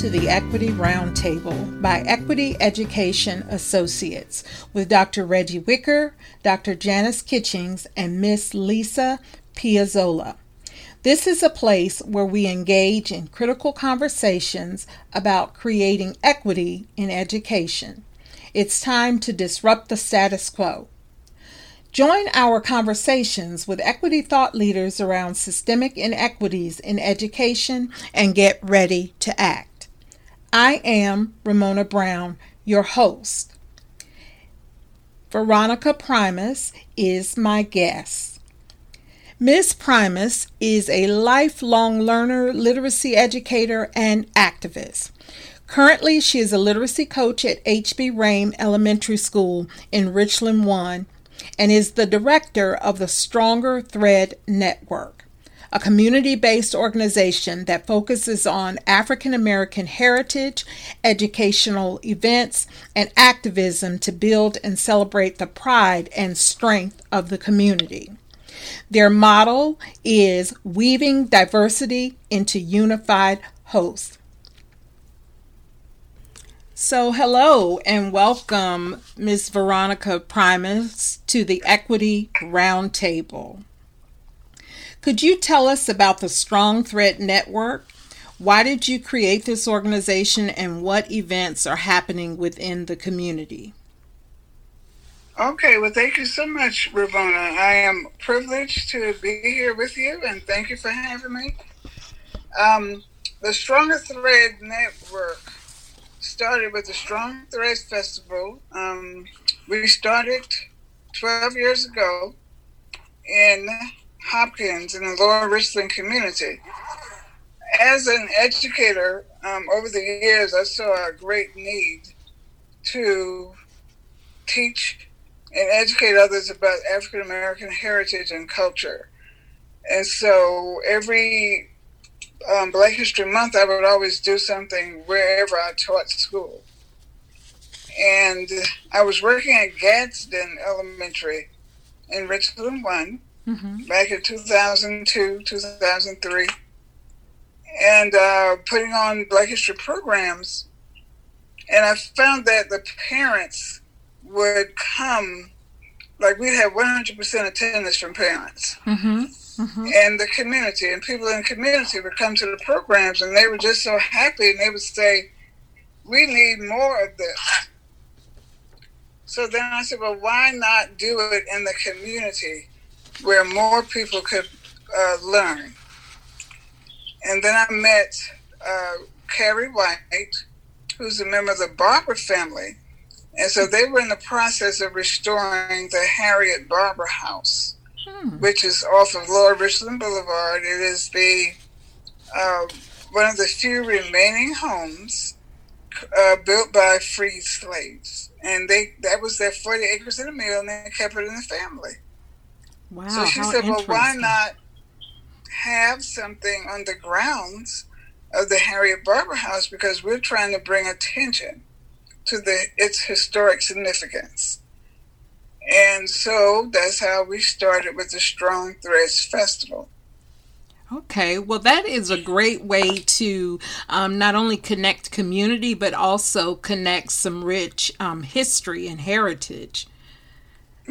To the Equity Roundtable by Equity Education Associates with Dr. Reggie Wicker, Dr. Janice Kitchings, and Miss Lisa Piazzola. This is a place where we engage in critical conversations about creating equity in education. It's time to disrupt the status quo. Join our conversations with equity thought leaders around systemic inequities in education and get ready to act. I am Ramona Brown, your host. Veronica Primus is my guest. Ms. Primus is a lifelong learner, literacy educator, and activist. Currently, she is a literacy coach at HB Rhame Elementary School in Richland 1 and is the director of the Stronger Thread Network, a community based organization that focuses on African American heritage, educational events, and activism to build and celebrate the pride and strength of the community. Their motto is weaving diversity into unified hosts. So, hello and welcome, Ms. Veronica Primus, to the Equity Roundtable. Could you tell us about the Strong Thread Network? Why did you create this organization and what events are happening within the community? Okay, well, thank you so much, Ramona. I am privileged to be here with you and thank you for having me. Um, the Stronger Thread Network started with the Strong Threads Festival. Um, we started 12 years ago in Hopkins in the Lower Richland community. As an educator, um, over the years, I saw a great need to teach and educate others about African American heritage and culture. And so every um, Black History Month, I would always do something wherever I taught school. And I was working at Gadsden Elementary in Richland One mm-hmm. back in 2002, 2003, and uh, putting on Black History programs. And I found that the parents would come, like we'd have 100% attendance from parents. Mm-hmm mm-hmm. and the community. And people in the community would come to the programs and they were just so happy and they would say, We need more of this. So then I said, Well, why not do it in the community where more people could uh, learn? And then I met uh, Carrie White, who's a member of the Barber family. And so they were in the process of restoring the Harriet Barber House hmm. which is off of Lower Richland Boulevard. It is the uh, one of the few remaining homes uh, built by freed slaves, and they that was their forty acres and a mill, and they kept it in the family. Wow! So she said, "Well, why not have something on the grounds of the Harriet Barber House because we're trying to bring attention to the its historic significance." And so that's how we started with the Strong Threads Festival. Okay, well, that is a great way to um, not only connect community, but also connect some rich um, history and heritage.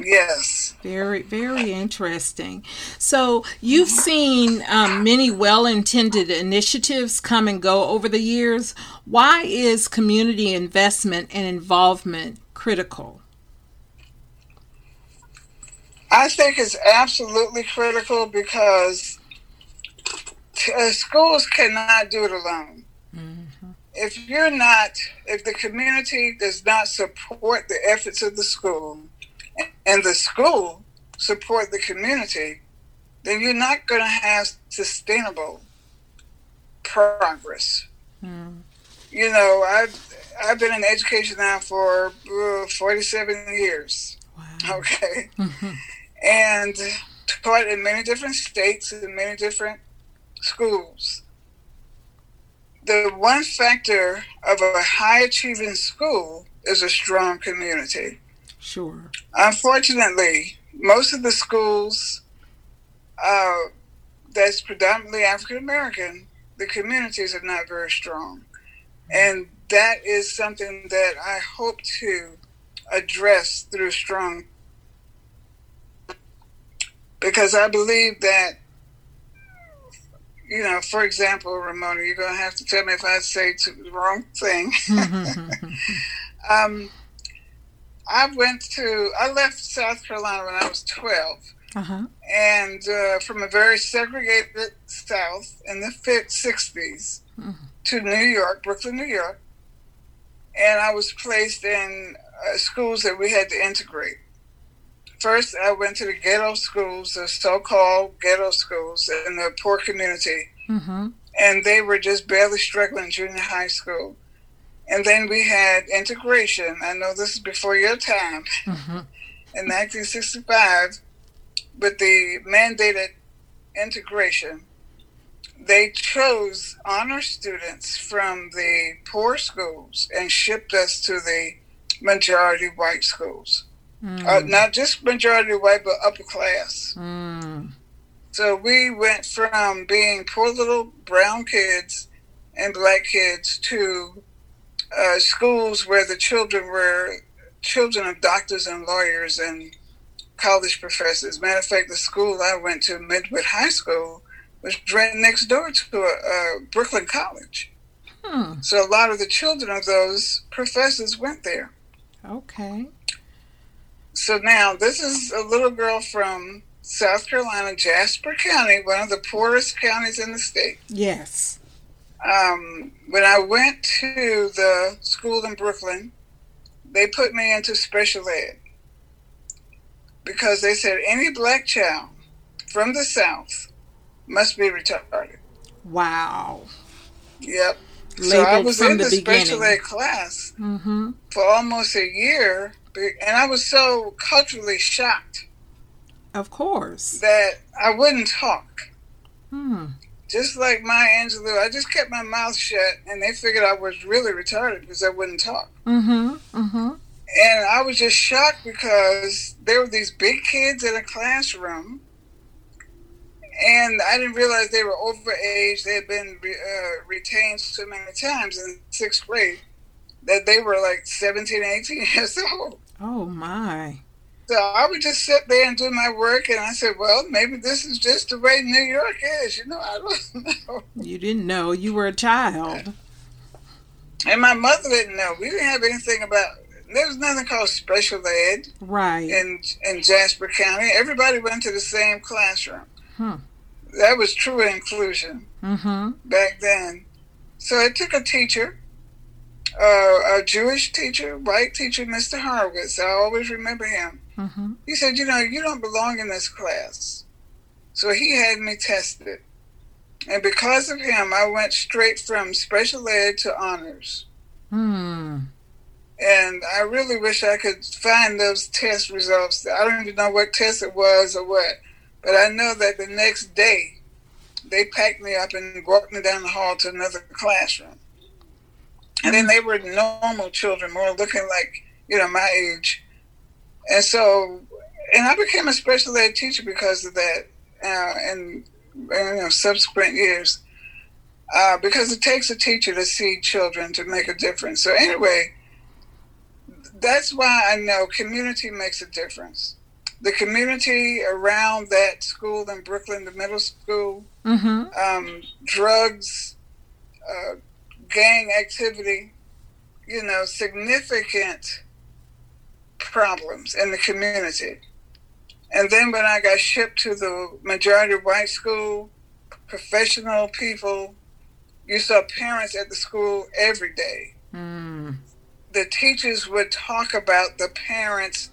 Yes. Very, very interesting. So, you've seen um, many well intended initiatives come and go over the years. Why is community investment and involvement critical? I think it's absolutely critical because uh, schools cannot do it alone. Mm-hmm. If you're not, if the community does not support the efforts of the school and the school support the community, then you're not going to have sustainable progress. Mm. You know, I've I've been in education now for uh, 47 years. Wow. Okay. Mm-hmm and taught in many different states in many different schools. The one factor of a high achieving school is a strong community. Sure. Unfortunately, most of the schools uh, that's predominantly African American, the communities are not very strong. And that is something that I hope to address through strong because I believe that you know, for example, Ramona, you're going to have to tell me if I say the wrong thing. um, I went to, I left South Carolina when I was 12. Uh-huh. And uh, from a very segregated South in the 60s mm-hmm. to New York, Brooklyn, New York. And I was placed in uh, schools that we had to integrate. First, I went to the ghetto schools, the so-called ghetto schools in the poor community, mm-hmm. and they were just barely struggling junior high school. And then we had integration. I know this is before your time. Mm-hmm. In 1965, with the mandated integration, they chose honor students from the poor schools and shipped us to the majority white schools. Mm. Uh, not just majority white, but upper class. Mm. So we went from being poor little brown kids and black kids to uh, schools where the children were children of doctors and lawyers and college professors. Matter of fact, the school I went to, Midwood High School, was right next door to a, a Brooklyn College. Hmm. So a lot of the children of those professors went there. Okay. So now this is a little girl from South Carolina, Jasper County, one of the poorest counties in the state. Yes. Um, when I went to the school in Brooklyn, they put me into special ed because they said any black child from the South must be retarded. Wow. Yep. Labeled so I was in the, the special ed class mm-hmm. for almost a year and I was so culturally shocked. Of course. That I wouldn't talk. Hmm. Just like Maya Angelou, I just kept my mouth shut, and they figured I was really retarded because I wouldn't talk. Mm-hmm. Mm-hmm. And I was just shocked because there were these big kids in a classroom, and I didn't realize they were overage. They had been uh, retained so many times in sixth grade that they were like 17, 18 years old. Oh my. So I would just sit there and do my work, and I said, "Well, maybe this is just the way New York is." You know, I don't know. You didn't know you were a child, and my mother didn't know. We didn't have anything about. There was nothing called special ed, right? In in Jasper County, everybody went to the same classroom. Hmm. That was true inclusion mm-hmm. back then. So it took a teacher uh, a Jewish teacher, white teacher, Mr. Horowitz. I always remember him. Mm-hmm. He said, You know, you don't belong in this class. So he had me tested. And because of him, I went straight from special ed to honors. Hmm. And I really wish I could find those test results. I don't even know what test it was or what, but I know that the next day they packed me up and walked me down the hall to another classroom. And then they were normal children, more looking like, you know, my age. And so, and I became a special ed teacher because of that, uh, and, and you know, subsequent years. Uh, because it takes a teacher to see children to make a difference. So anyway, that's why I know community makes a difference. The community around that school in Brooklyn, the middle school, mm-hmm. um, drugs, uh, gang activity, you know, significant problems in the community. And then when I got shipped to the majority white school, professional people, you saw parents at the school every day. Mm. The teachers would talk about the parents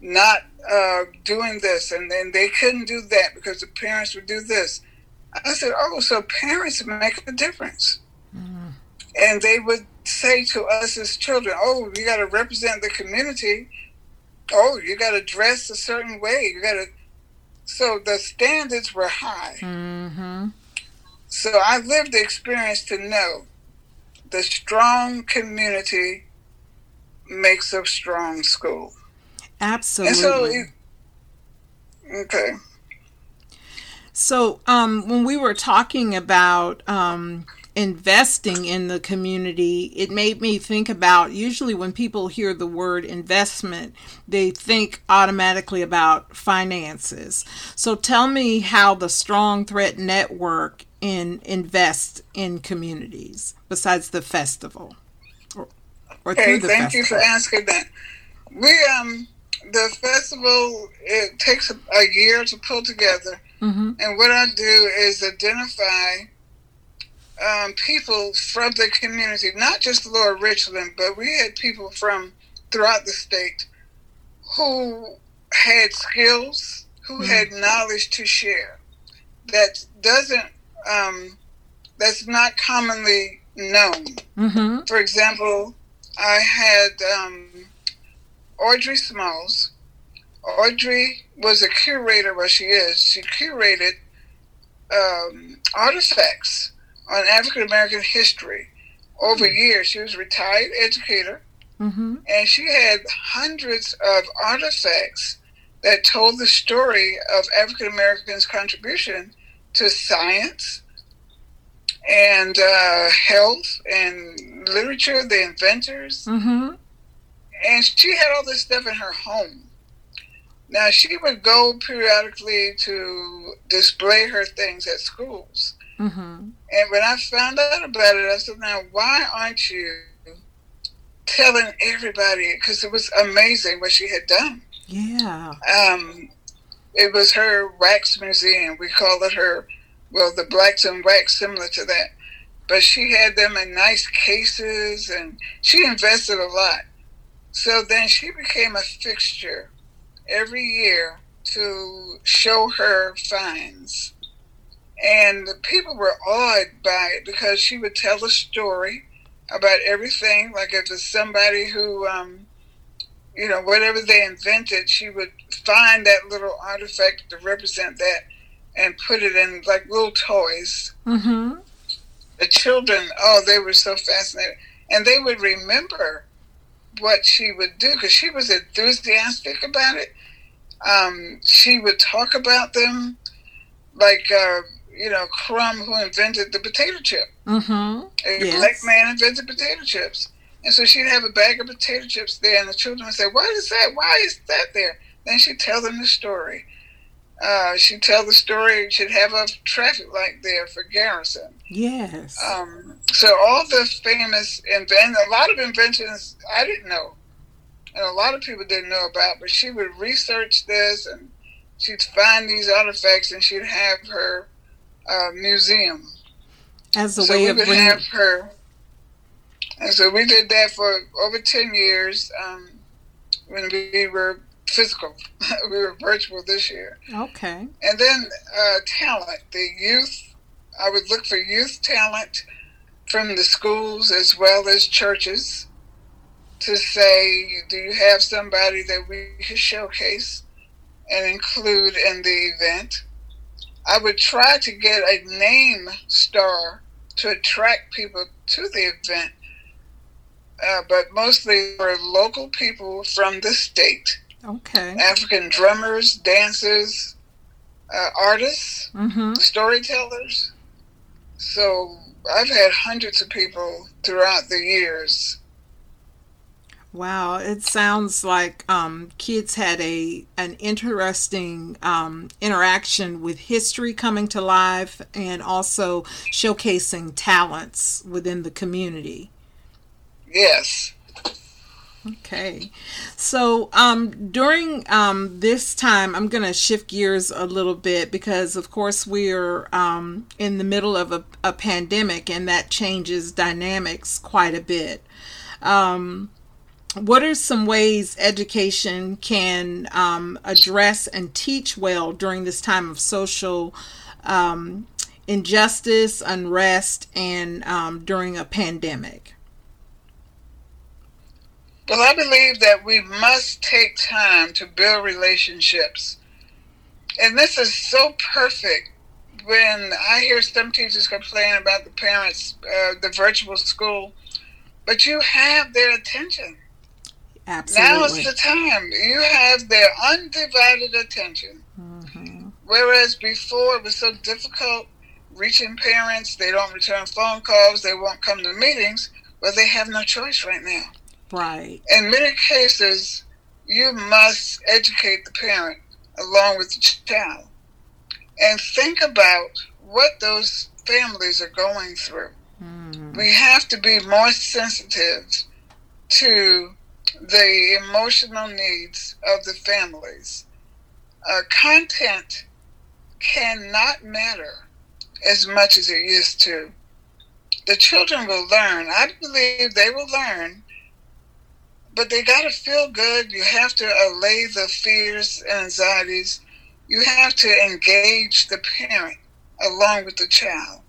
not uh, doing this, and then they couldn't do that because the parents would do this. I said, "Oh, so parents make a difference." and they would say to us as children, "Oh, you got to represent the community. Oh, you got to dress a certain way. You got to." So the standards were high. Mm-hmm. So I lived the experience to know the strong community makes a strong school. Absolutely. So it, okay. So um, when we were talking about um, investing in the community, it made me think about usually when people hear the word investment, they think automatically about finances. So tell me how the Strong Thread Network in invest in communities besides the festival or, or okay, thank festival. you for asking that. We um the festival it takes a, a year to pull together, mm-hmm. and what I do is identify um, people from the community, not just Lower Richland, but we had people from throughout the state who had skills, who mm-hmm. had knowledge to share that doesn't, um, that's not commonly known. Mm-hmm. For example, I had um, Audrey Smalls. Audrey was a curator, well, she is. She curated um, artifacts on African American history over mm-hmm. years. She was a retired educator, mm-hmm. and she had hundreds of artifacts that told the story of African Americans' contribution to science and uh, health and literature, the inventors. Mm-hmm. And she had all this stuff in her home. Now, she would go periodically to display her things at schools. Mm-hmm. And when I found out about it, I said, now, why aren't you telling everybody? Because it was amazing what she had done. Yeah. Um, it was her wax museum. We call it her, well, the blacks and wax, similar to that. But she had them in nice cases and she invested a lot. So then she became a fixture every year to show her finds. And the people were awed by it because she would tell a story about everything. Like if it's somebody who, um, you know, whatever they invented, she would find that little artifact to represent that and put it in like little toys. Mm-hmm. The children, oh, they were so fascinated. And they would remember what she would do because she was enthusiastic about it. Um, she would talk about them like uh, you know, Crum, who invented the potato chip. Mm-hmm. A yes. black man invented potato chips. And so she'd have a bag of potato chips there, and the children would say, What is that? Why is that there? Then she'd tell them the story. Uh, she'd tell the story, she'd have a traffic light there for Garrison. Yes. Um, so all the famous invent, a lot of inventions I didn't know, and a lot of people didn't know about, but she would research this and she'd find these artifacts and she'd have her uh, museum. As a so way we of bringing have her. And so we did that for over ten years um, when we were physical. we were virtual this year. Okay. And then uh, talent, the youth. I would look for youth talent from the schools as well as churches to say, do you have somebody that we could showcase and include in the event? I would try to get a name star to attract people to the event, uh, but mostly for local people from the state. Okay. African drummers, dancers, uh, artists, mm-hmm. storytellers. So I've had hundreds of people throughout the years Wow, it sounds like um, kids had a an interesting um, interaction with history coming to life and also showcasing talents within the community. Yes. Okay. So um, during um, this time, I'm going to shift gears a little bit because, of course, we're um, in the middle of a, a, pandemic and that changes dynamics quite a bit. Um, what are some ways education can um, address and teach well during this time of social um, injustice, unrest, and um, during a pandemic? Well, I believe that we must take time to build relationships. And this is so perfect when I hear some teachers complain about the parents, uh, the virtual school, but you have their attention Absolutely. Now is the time. You have their undivided attention. Mm-hmm. Whereas before it was so difficult reaching parents, they don't return phone calls, they won't come to meetings, but they have no choice right now. Right. In many cases, you must educate the parent along with the child and think about what those families are going through. Mm. We have to be more sensitive to the emotional needs of the families. Uh, content cannot matter as much as it used to. The children will learn. I believe they will learn, but they got to feel good. You have to allay the fears and anxieties. You have to engage the parent along with the child.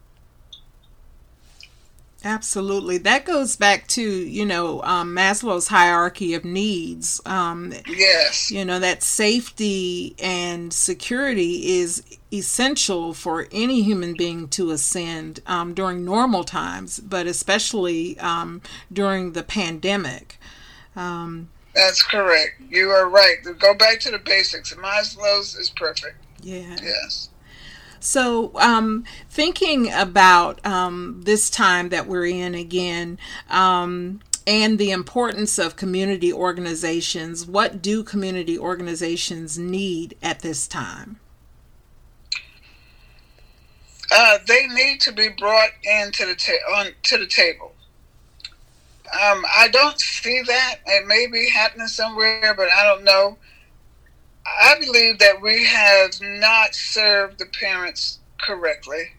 Absolutely. That goes back to, you know, um, Maslow's hierarchy of needs. Um, yes. You know, that safety and security is essential for any human being to ascend um, during normal times, but especially um, during the pandemic. Um, That's correct. You are right. Go back to the basics. Maslow's is perfect. Yeah. Yes. So, um, thinking about um, this time that we're in again, um, and the importance of community organizations, what do community organizations need at this time? Uh, they need to be brought into the ta- on to the table. Um, I don't see that. It may be happening somewhere, but I don't know. I believe that we have not served the parents correctly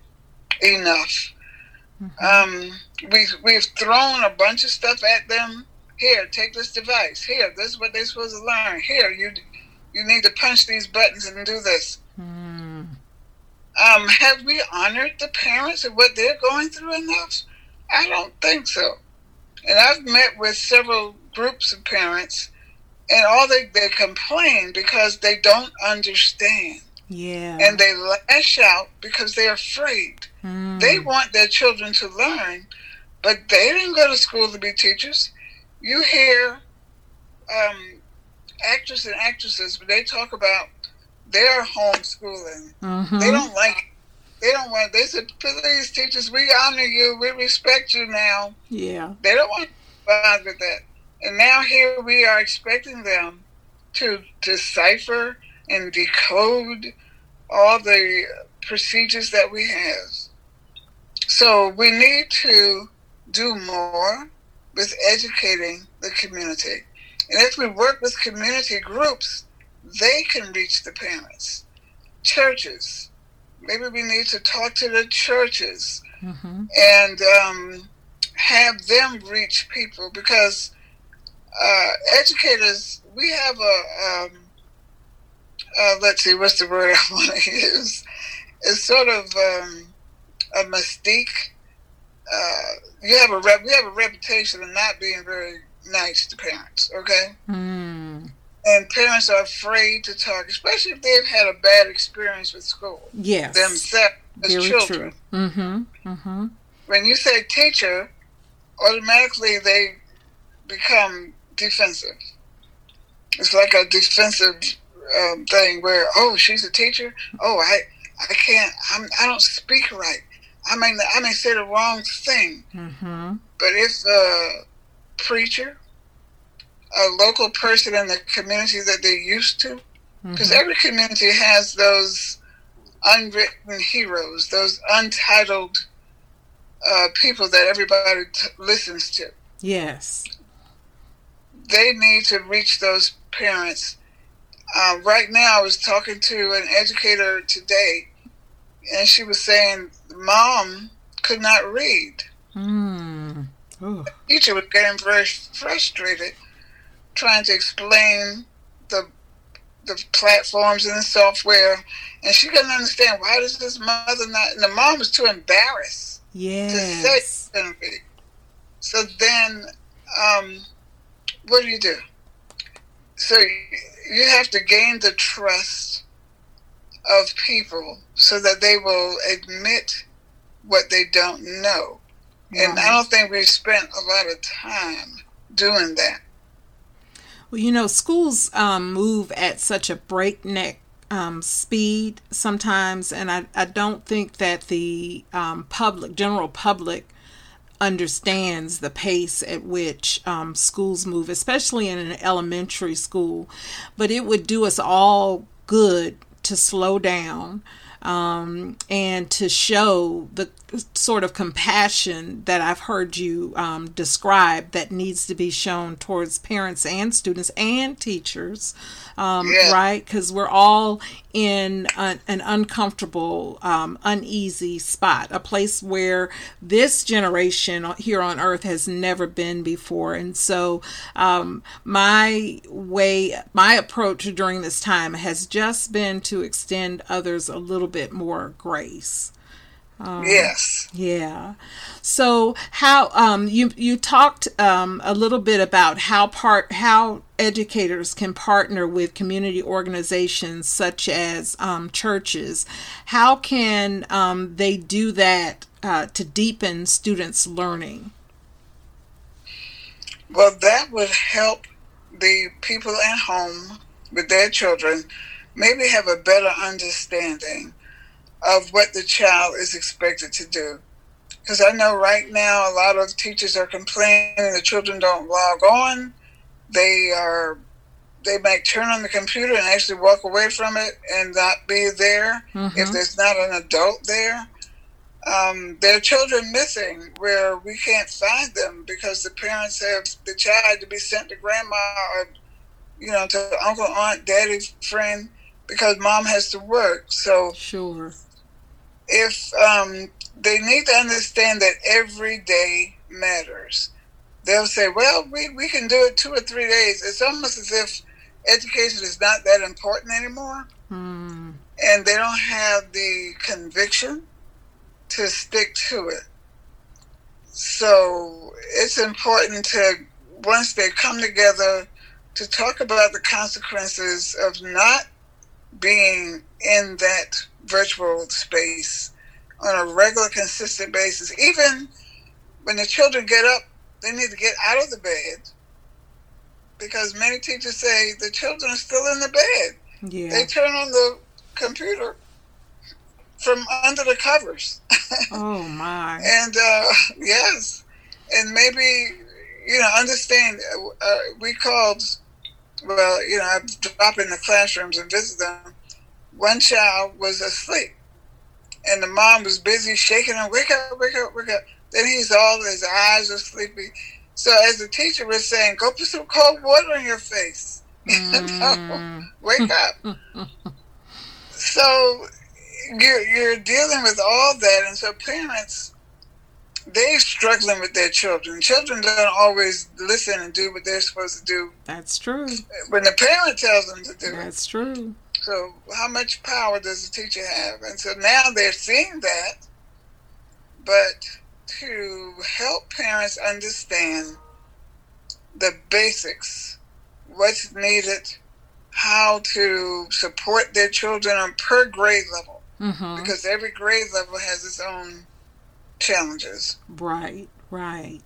enough. Mm-hmm. Um, we we've thrown a bunch of stuff at them. Here, take this device. Here, this is what they're supposed to learn. Here, you you need to punch these buttons and do this. Mm. Um, have we honored the parents and what they're going through enough? I don't think so. And I've met with several groups of parents and all they, they complain because they don't understand. Yeah. And they lash out because they're afraid. Mm. They want their children to learn, but they didn't go to school to be teachers. You hear um, actors and actresses, but they talk about their homeschooling. Mm-hmm. They don't like it they don't want they said please teachers we honor you we respect you now yeah they don't want to bother with that and now here we are expecting them to decipher and decode all the procedures that we have. So we need to do more with educating the community. And if we work with community groups, they can reach the parents. Churches, maybe we need to talk to the churches mm-hmm. and um, have them reach people because uh, educators, we have a, um, uh, let's see, what's the word I want to use? It's sort of um, a mystique. Uh, you have a rep, we have a reputation of not being very nice to parents. Okay. Mm. And parents are afraid to talk, especially if they've had a bad experience with school. Yes. Themselves as very children. True. Mm-hmm. Mm-hmm. When you say teacher, automatically they become defensive. It's like a defensive um, thing where, oh, she's a teacher. Oh, I, I can't. I'm, I don't speak right. I may, I may say the wrong thing. Mm-hmm. But if a preacher, a local person in the community that they're used to, because mm-hmm. every community has those unwritten heroes, those untitled uh, people that everybody t- listens to. Yes they need to reach those parents. Um, right now, I was talking to an educator today, and she was saying mom could not read. Mm. The teacher was getting very frustrated trying to explain the the platforms and the software, and she couldn't understand why does this mother not. And the mom was too embarrassed yes. to say anything. So then um, what do you do? So you have to gain the trust of people so that they will admit what they don't know. Right. And I don't think we've spent a lot of time doing that. Well, you know, schools um, move at such a breakneck um, speed sometimes, and I, I don't think that the um, public, general public, understands the pace at which um, schools move, especially in an elementary school. But it would do us all good to slow down um, and to show the sort of compassion that I've heard you um, describe that needs to be shown towards parents and students and teachers um, yeah. right? Because we're all in a, an uncomfortable, um, uneasy spot, a place where this generation here on earth has never been before. And so, um, my way, my approach during this time has just been to extend others a little bit more grace. Um, yes. Yeah. So how um, you you talked um, a little bit about how part how educators can partner with community organizations such as um, churches. How can um, they do that uh, to deepen students' learning? Well, that would help the people at home with their children maybe have a better understanding of what the child is expected to do. Because I know right now a lot of teachers are complaining the children don't log on. They are they might turn on the computer and actually walk away from it and not be there mm-hmm. if there's not an adult there. Um, there are children missing where we can't find them because the parents have the child to be sent to grandma or you know to uncle, aunt, daddy, friend because mom has to work. So sure if um, they need to understand that every day matters. They'll say, well, we, we can do it two or three days. It's almost as if education is not that important anymore. Mm. And they don't have the conviction to stick to it. So it's important to, once they come together, to talk about the consequences of not being in that virtual space on a regular, consistent basis. Even when the children get up, they need to get out of the bed because many teachers say the children are still in the bed. Yeah. They turn on the computer from under the covers. Oh my! and uh, yes, and maybe you know understand. Uh, we called. Well, you know, I drop in the classrooms and visit them one child was asleep, and the mom was busy shaking him, "Wake up, wake up, wake up!" Then he's all his eyes are sleepy. So as the teacher was saying, "Go put some cold water on your face," mm. wake up. so you're you're dealing with all that, and so parents they're struggling with their children. Children don't always listen and do what they're supposed to do. That's true. When the parent tells them to do That's true. So, how much power does the teacher have? And so now they're seeing that, but to help parents understand the basics, what's needed, how to support their children on per grade level, mm-hmm. because every grade level has its own challenges. Right, right.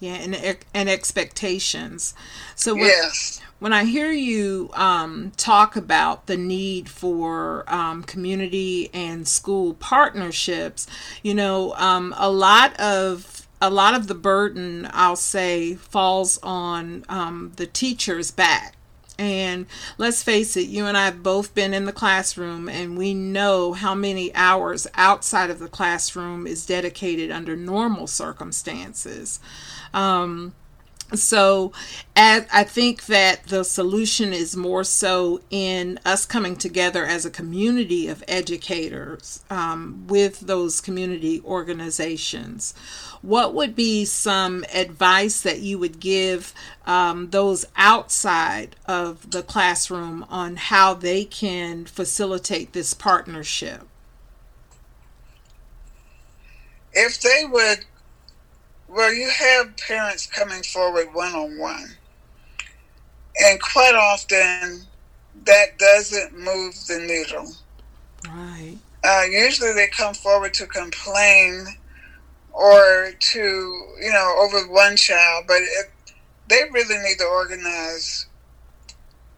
Yeah, and and expectations. So yes when I hear you um, talk about the need for um, community and school partnerships, you know, um, a lot of a lot of the burden, I'll say, falls on um, the teacher's back. And let's face it, you and I have both been in the classroom, and we know how many hours outside of the classroom is dedicated under normal circumstances. Um, so as i think that the solution is more so in us coming together as a community of educators um, with those community organizations. What would be some advice that you would give um, those outside of the classroom on how they can facilitate this partnership? If they would well, you have parents coming forward one on one. And quite often, that doesn't move the needle. Right. Uh, usually, they come forward to complain or to, you know, over one child, but it, they really need to organize.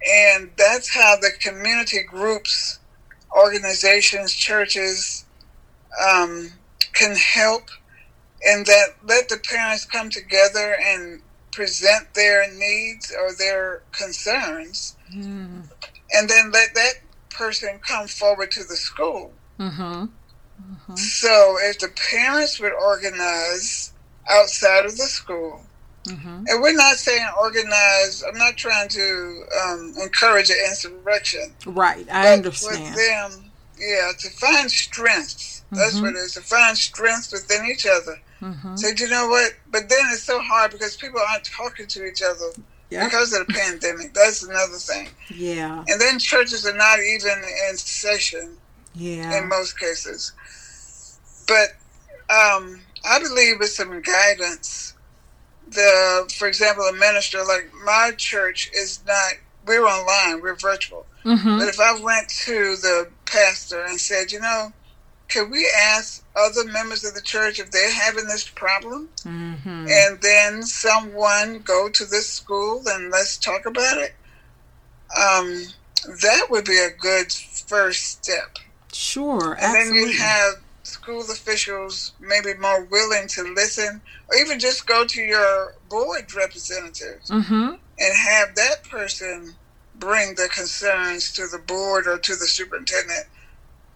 And that's how the community groups organizations, churches um, can help in that let the parents come together and present their needs or their concerns, mm. and then let that person come forward to the school. Mm-hmm. Mm-hmm. So if the parents would organize outside of the school, mm-hmm. and we're not saying organize, I'm not trying to um, encourage an insurrection. Right, I understand. them, yeah, to find strength. That's what mm-hmm. it is, to find strength within each other Mm-hmm. Said, you know what? But then it's so hard because people aren't talking to each other yep. because of the pandemic. That's another thing. Yeah. And then churches are not even in session. Yeah. In most cases. But um, I believe with some guidance, the for example, a minister like my church is not. We're online. We're virtual. Mm-hmm. But if I went to the pastor and said, you know, can we ask other members of the church if they're having this problem? Mm-hmm. And then someone go to this school and let's talk about it. Um, that would be a good first step. Sure. And absolutely. then you have school officials maybe more willing to listen or even just go to your board representatives mm-hmm. and have that person bring the concerns to the board or to the superintendent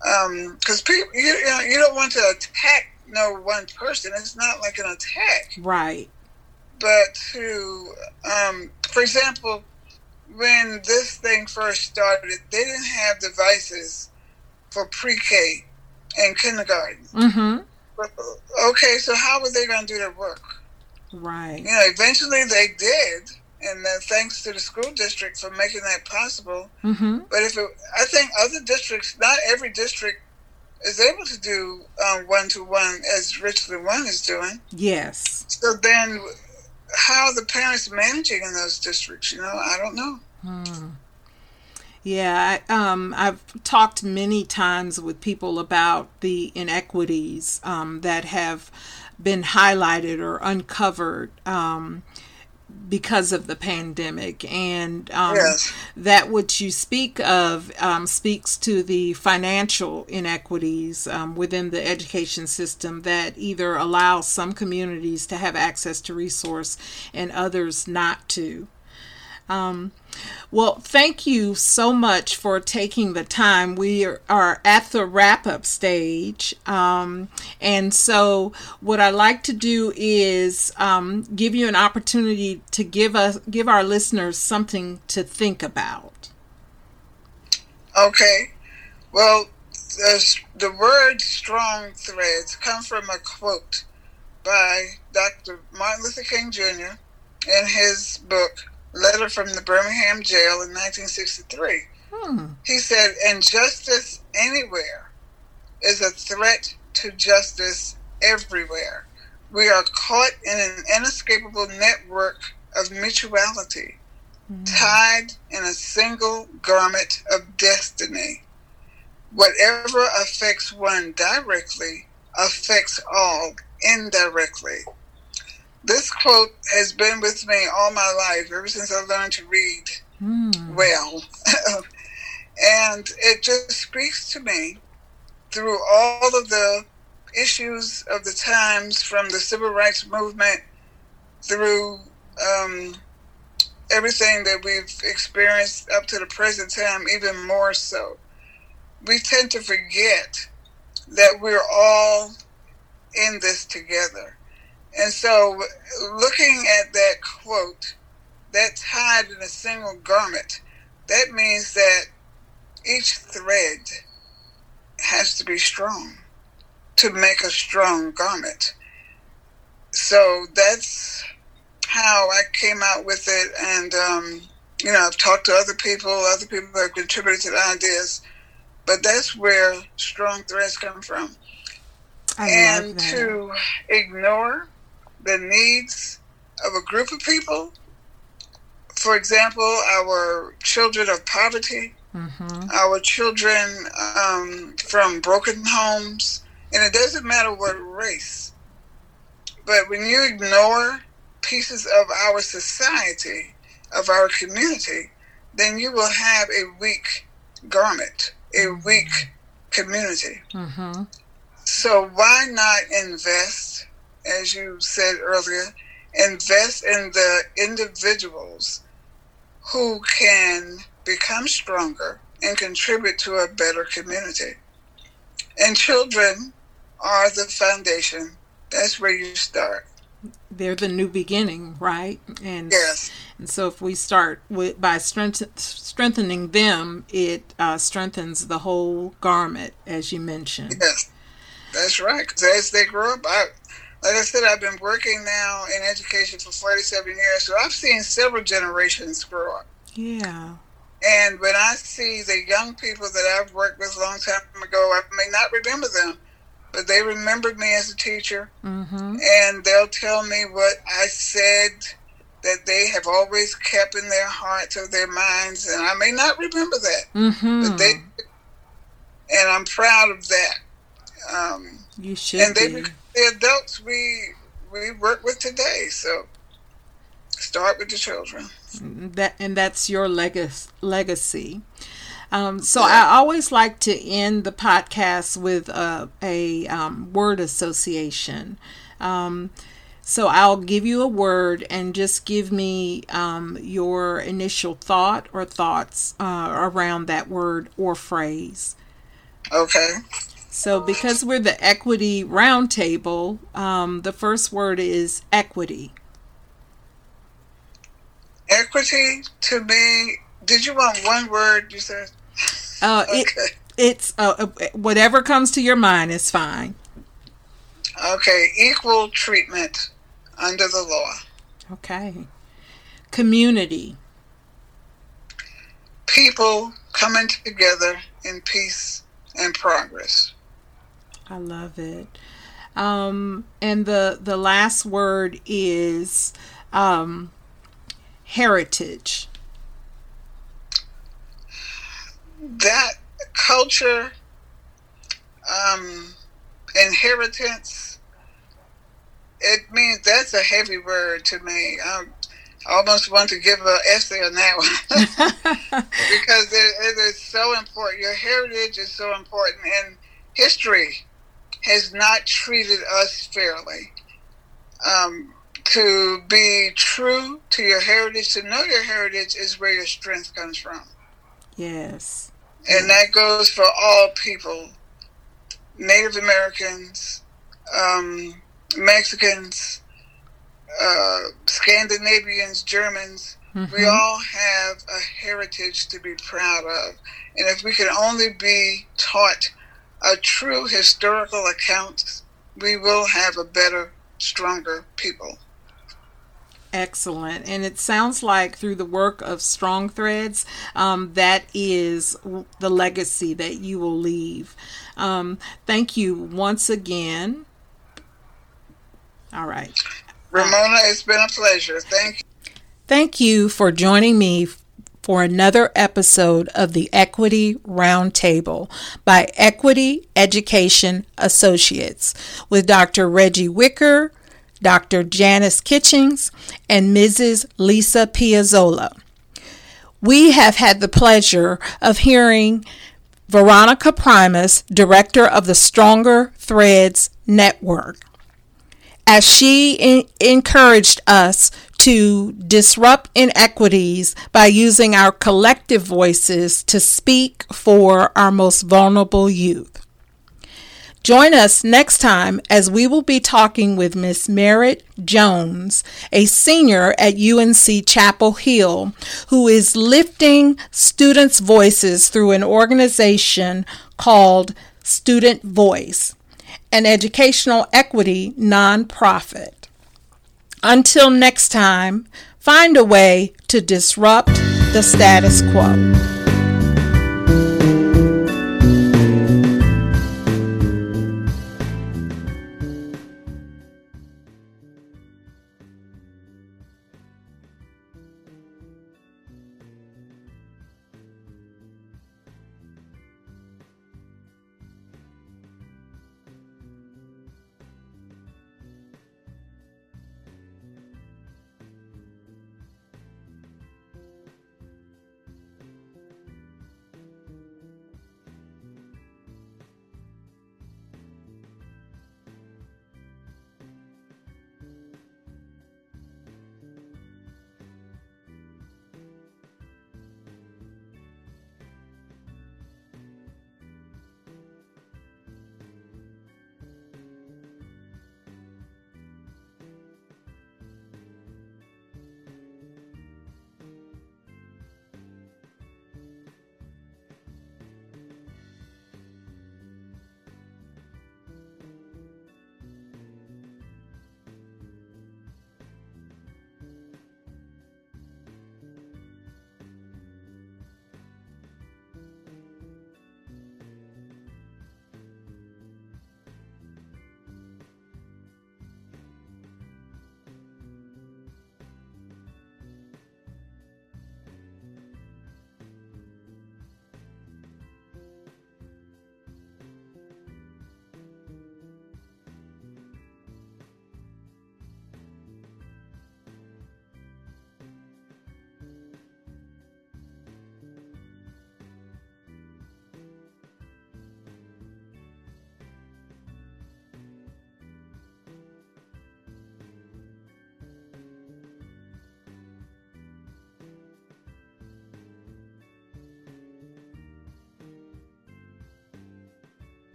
because um, people, you, you, know, you don't want to attack no one person. It's not like an attack, right? But to, um, for example, when this thing first started, they didn't have devices for pre-K and kindergarten. Mm-hmm. Okay, so how were they going to do their work? Right. You know, eventually they did and then thanks to the school district for making that possible. Mm-hmm. But if it, I think other districts, not every district is able to do one to one as Richland One is doing. Yes. So then, how are the parents managing in those districts? You know, I don't know. Hmm. Yeah, I, um, I've talked many times with people about the inequities um, that have been highlighted or uncovered. Um, because of the pandemic and um, yes. that which you speak of um, speaks to the financial inequities um, within the education system that either allow some communities to have access to resource and others not to um, well, thank you so much for taking the time. We are, at the wrap up stage. Um, and so, what I like to do is um, give you an opportunity to give us give our listeners something to think about. Okay. Well, the, the word strong threads come from a quote by Dr. Martin Luther King Jr. in his book letter from the Birmingham jail in 1963. Hmm. He said, Injustice anywhere is a threat to justice everywhere. We are caught in an inescapable network of mutuality, hmm. tied in a single garment of destiny. Whatever affects one directly affects all indirectly this quote has been with me all my life, ever since I learned to read mm. well. and it just speaks to me through all of the issues of the times from the civil rights movement through um, everything that we've experienced up to the present time, even more so. We tend to forget that we're all in this together and so, looking at that quote, that tied in a single garment, that means that each thread has to be strong to make a strong garment. So that's how I came out with it. And, um, you know, I've talked to other people, other people have contributed to the ideas, but that's where strong threads come from. I and to ignore the needs of a group of people. For example, our children of poverty, mm-hmm. our children um, from broken homes, and it doesn't matter what race. But when you ignore pieces of our society, of our community, then you will have a weak garment, a mm-hmm. weak community. Mm-hmm. So why not invest, as you said earlier, invest in the individuals who can become stronger and contribute to a better community. And children are the foundation. That's where you start. They're the new beginning, right? And yes. And so, if we start with by strength, strengthening them, it uh, strengthens the whole garment, as you mentioned. Yes, that's right. Because as they grow up, I, like I said, I've been working now in education for 47 years, so I've seen several generations grow up. Yeah. And when I see the young people that I've worked with a long time ago, I may not remember them, but they remembered me as a teacher. Mm-hmm. And they'll tell me what I said that they have always kept in their hearts or their minds. And I may not remember that, mm-hmm. but they, and I'm proud of that. Um, you should. And they, be. The adults we we work with today. So start with the children. That and that's your legacy. Legacy. Um, so I always like to end the podcast with a, a um, word association. Um, so I'll give you a word and just give me um, your initial thought or thoughts uh, around that word or phrase. Okay. So because we're the equity roundtable, um, the first word is equity. Equity to me. Did you want one word? You said. Uh, okay. It, it's uh, uh, whatever comes to your mind is fine. Okay, equal treatment under the law. Okay. Community. People coming together in peace and progress. I love it. Um, and the the last word is um, heritage? That culture, um, inheritance, it means that's a heavy word to me. I almost want to give an essay on that one because it, it is so important. Your heritage is so important, and history has not treated us fairly. Um, to be true to your heritage, to know your heritage is where your strength comes from. Yes. And that goes for all people Native Americans, um, Mexicans, uh, Scandinavians, Germans. Mm-hmm. We all have a heritage to be proud of. And if we can only be taught a true historical account, we will have a better, stronger people. Excellent. And it sounds like through the work of Strong Threads, um, that is the legacy that you will leave. Um, thank you once again. All right. Ramona, it's been a pleasure. Thank you. Thank you for joining me for another episode of the Equity Roundtable by Equity Education Associates with Dr. Reggie Wicker Dr. Janice Kitchings, and Mrs. Lisa Piazzolla. We have had the pleasure of hearing Veronica Primus, director of the Stronger Threads Network, as she in- encouraged us to disrupt inequities by using our collective voices to speak for our most vulnerable youth. Join us next time as we will be talking with Miss Merritt Jones, a senior at UNC Chapel Hill, who is lifting students' voices through an organization called Student Voice, an educational equity nonprofit. Until next time, find a way to disrupt the status quo.